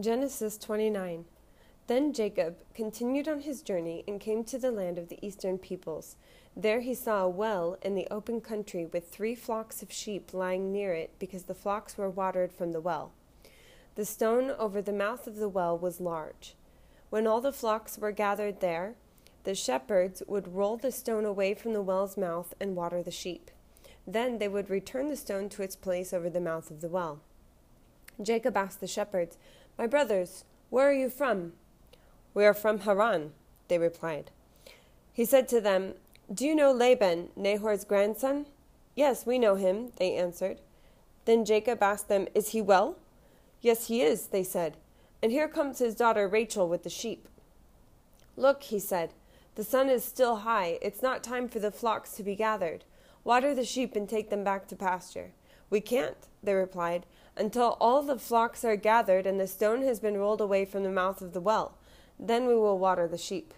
Genesis 29. Then Jacob continued on his journey and came to the land of the eastern peoples. There he saw a well in the open country with three flocks of sheep lying near it because the flocks were watered from the well. The stone over the mouth of the well was large. When all the flocks were gathered there, the shepherds would roll the stone away from the well's mouth and water the sheep. Then they would return the stone to its place over the mouth of the well. Jacob asked the shepherds, my brothers, where are you from? We are from Haran, they replied. He said to them, Do you know Laban, Nahor's grandson? Yes, we know him, they answered. Then Jacob asked them, Is he well? Yes, he is, they said. And here comes his daughter Rachel with the sheep. Look, he said, the sun is still high. It's not time for the flocks to be gathered. Water the sheep and take them back to pasture. We can't, they replied until all the flocks are gathered and the stone has been rolled away from the mouth of the well. Then we will water the sheep.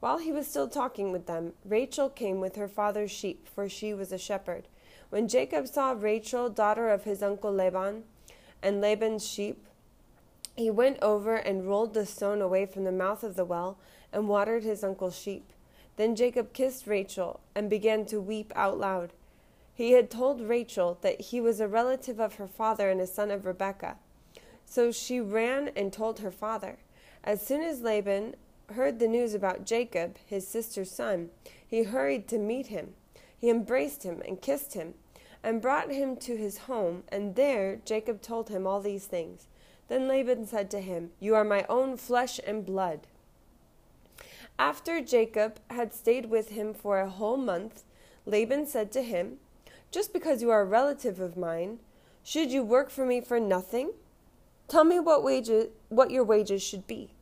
While he was still talking with them, Rachel came with her father's sheep, for she was a shepherd. When Jacob saw Rachel, daughter of his uncle Laban, and Laban's sheep, he went over and rolled the stone away from the mouth of the well and watered his uncle's sheep. Then Jacob kissed Rachel and began to weep out loud. He had told Rachel that he was a relative of her father and a son of Rebekah. So she ran and told her father. As soon as Laban heard the news about Jacob, his sister's son, he hurried to meet him. He embraced him and kissed him, and brought him to his home, and there Jacob told him all these things. Then Laban said to him, You are my own flesh and blood. After Jacob had stayed with him for a whole month, Laban said to him, just because you are a relative of mine, should you work for me for nothing? Tell me what wages what your wages should be.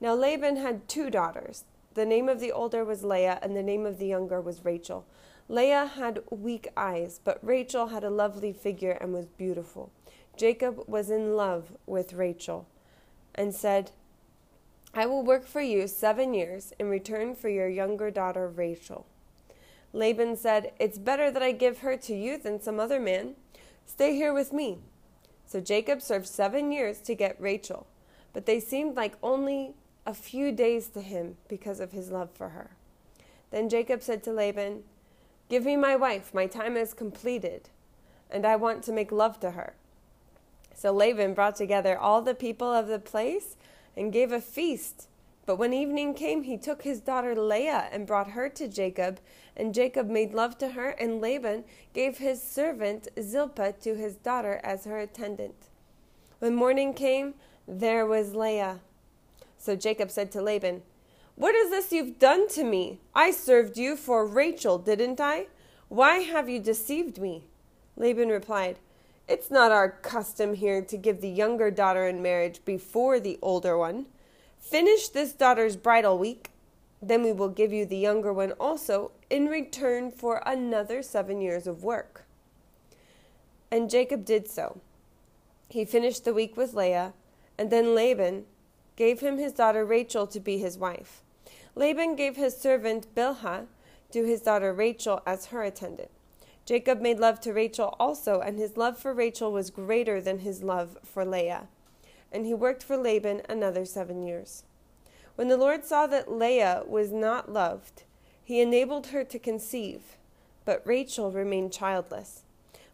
Now Laban had two daughters. The name of the older was Leah, and the name of the younger was Rachel. Leah had weak eyes, but Rachel had a lovely figure and was beautiful. Jacob was in love with Rachel and said, I will work for you seven years in return for your younger daughter Rachel. Laban said, It's better that I give her to you than some other man. Stay here with me. So Jacob served seven years to get Rachel, but they seemed like only a few days to him because of his love for her. Then Jacob said to Laban, Give me my wife, my time is completed, and I want to make love to her. So Laban brought together all the people of the place and gave a feast but when evening came, he took his daughter Leah and brought her to Jacob, and Jacob made love to her, and Laban gave his servant Zilpah to his daughter as her attendant. When morning came, there was Leah. So Jacob said to Laban, What is this you've done to me? I served you for Rachel, didn't I? Why have you deceived me? Laban replied, It's not our custom here to give the younger daughter in marriage before the older one. Finish this daughter's bridal week, then we will give you the younger one also in return for another seven years of work. And Jacob did so. He finished the week with Leah, and then Laban gave him his daughter Rachel to be his wife. Laban gave his servant Bilhah to his daughter Rachel as her attendant. Jacob made love to Rachel also, and his love for Rachel was greater than his love for Leah and he worked for Laban another seven years. When the Lord saw that Leah was not loved, he enabled her to conceive, but Rachel remained childless.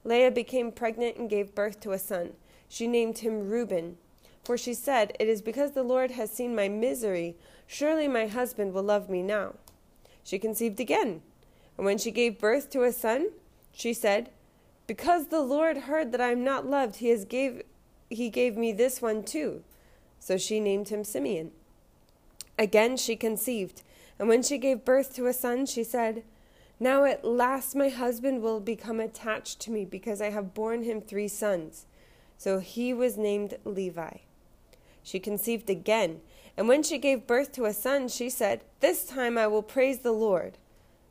Leah became pregnant and gave birth to a son. She named him Reuben, for she said, It is because the Lord has seen my misery. Surely my husband will love me now. She conceived again, and when she gave birth to a son, she said, Because the Lord heard that I am not loved, he has gave he gave me this one too. So she named him Simeon. Again she conceived, and when she gave birth to a son, she said, Now at last my husband will become attached to me because I have borne him three sons. So he was named Levi. She conceived again, and when she gave birth to a son, she said, This time I will praise the Lord.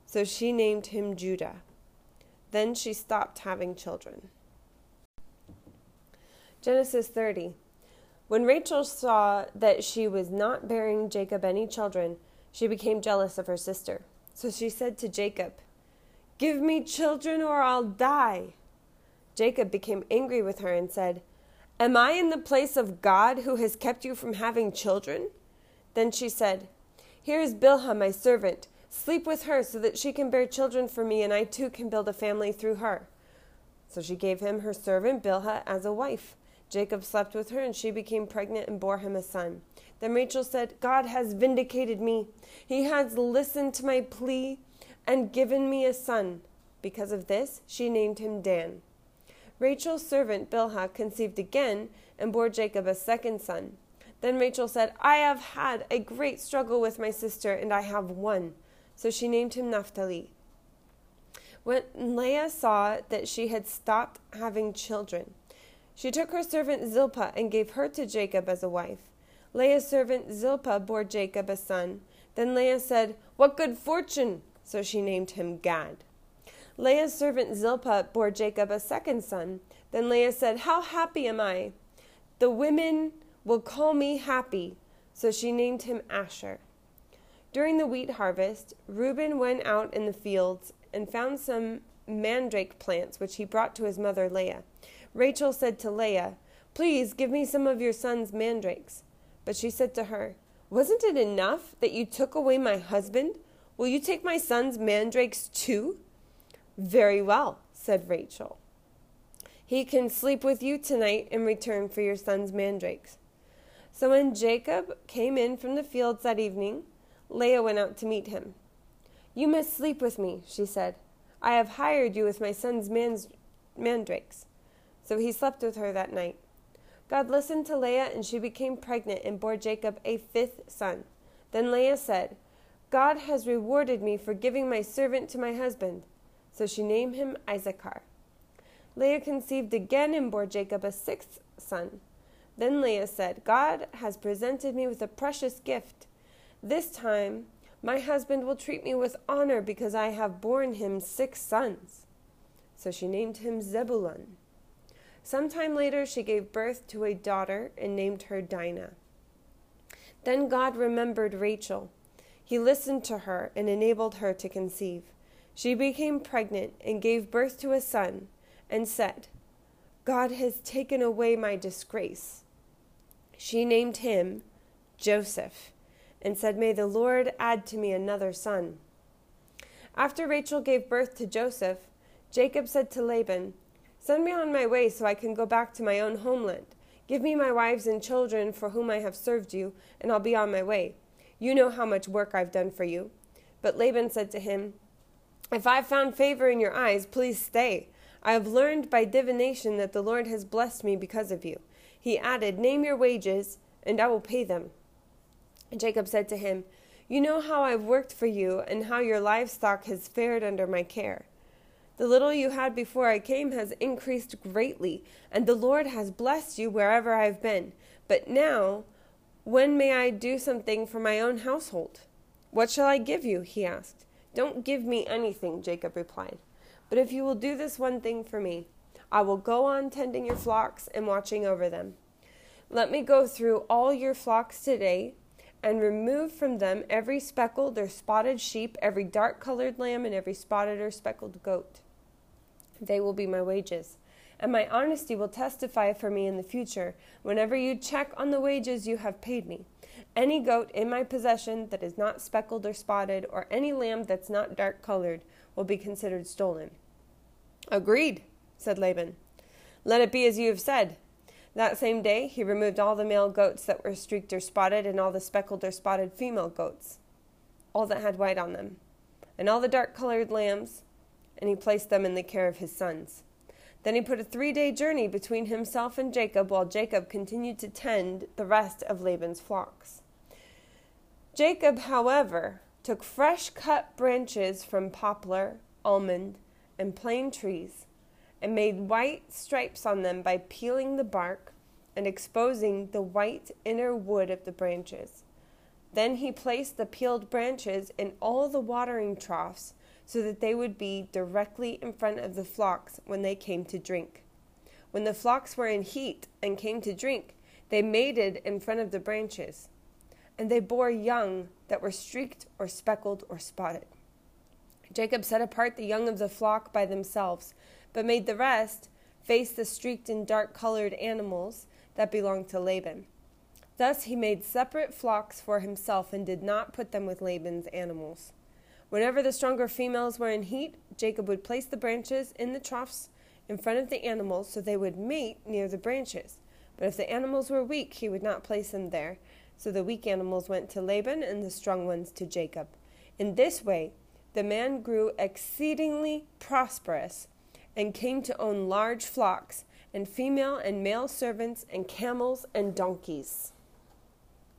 So she named him Judah. Then she stopped having children. Genesis 30. When Rachel saw that she was not bearing Jacob any children, she became jealous of her sister. So she said to Jacob, Give me children or I'll die. Jacob became angry with her and said, Am I in the place of God who has kept you from having children? Then she said, Here is Bilhah, my servant. Sleep with her so that she can bear children for me, and I too can build a family through her. So she gave him her servant Bilhah as a wife. Jacob slept with her, and she became pregnant and bore him a son. Then Rachel said, God has vindicated me. He has listened to my plea and given me a son. Because of this, she named him Dan. Rachel's servant Bilhah conceived again and bore Jacob a second son. Then Rachel said, I have had a great struggle with my sister, and I have won. So she named him Naphtali. When Leah saw that she had stopped having children, she took her servant Zilpah and gave her to Jacob as a wife. Leah's servant Zilpah bore Jacob a son. Then Leah said, What good fortune! So she named him Gad. Leah's servant Zilpah bore Jacob a second son. Then Leah said, How happy am I! The women will call me happy. So she named him Asher. During the wheat harvest, Reuben went out in the fields and found some mandrake plants which he brought to his mother Leah. Rachel said to Leah, Please give me some of your son's mandrakes. But she said to her, Wasn't it enough that you took away my husband? Will you take my son's mandrakes too? Very well, said Rachel. He can sleep with you tonight in return for your son's mandrakes. So when Jacob came in from the fields that evening, Leah went out to meet him. You must sleep with me, she said. I have hired you with my son's mandrakes. So he slept with her that night. God listened to Leah, and she became pregnant and bore Jacob a fifth son. Then Leah said, God has rewarded me for giving my servant to my husband. So she named him Issachar. Leah conceived again and bore Jacob a sixth son. Then Leah said, God has presented me with a precious gift. This time my husband will treat me with honor because I have borne him six sons. So she named him Zebulun. Some time later, she gave birth to a daughter and named her Dinah. Then God remembered Rachel. He listened to her and enabled her to conceive. She became pregnant and gave birth to a son and said, God has taken away my disgrace. She named him Joseph and said, May the Lord add to me another son. After Rachel gave birth to Joseph, Jacob said to Laban, Send me on my way so I can go back to my own homeland. Give me my wives and children for whom I have served you, and I'll be on my way. You know how much work I've done for you. But Laban said to him, if I've found favor in your eyes, please stay. I have learned by divination that the Lord has blessed me because of you. He added, Name your wages, and I will pay them. And Jacob said to him, You know how I've worked for you, and how your livestock has fared under my care. The little you had before I came has increased greatly, and the Lord has blessed you wherever I have been. But now, when may I do something for my own household? What shall I give you? he asked. Don't give me anything, Jacob replied. But if you will do this one thing for me, I will go on tending your flocks and watching over them. Let me go through all your flocks today and remove from them every speckled or spotted sheep, every dark colored lamb, and every spotted or speckled goat. They will be my wages. And my honesty will testify for me in the future whenever you check on the wages you have paid me. Any goat in my possession that is not speckled or spotted, or any lamb that's not dark colored, will be considered stolen. Agreed, said Laban. Let it be as you have said. That same day he removed all the male goats that were streaked or spotted, and all the speckled or spotted female goats, all that had white on them, and all the dark colored lambs, and he placed them in the care of his sons. Then he put a three day journey between himself and Jacob, while Jacob continued to tend the rest of Laban's flocks. Jacob, however, took fresh cut branches from poplar, almond, and plane trees, and made white stripes on them by peeling the bark and exposing the white inner wood of the branches. Then he placed the peeled branches in all the watering troughs so that they would be directly in front of the flocks when they came to drink. When the flocks were in heat and came to drink, they mated in front of the branches and they bore young that were streaked or speckled or spotted. Jacob set apart the young of the flock by themselves, but made the rest face the streaked and dark colored animals that belonged to Laban. Thus he made separate flocks for himself and did not put them with Laban's animals. Whenever the stronger females were in heat, Jacob would place the branches in the troughs in front of the animals so they would mate near the branches. But if the animals were weak, he would not place them there. So the weak animals went to Laban and the strong ones to Jacob. In this way, the man grew exceedingly prosperous and came to own large flocks and female and male servants and camels and donkeys.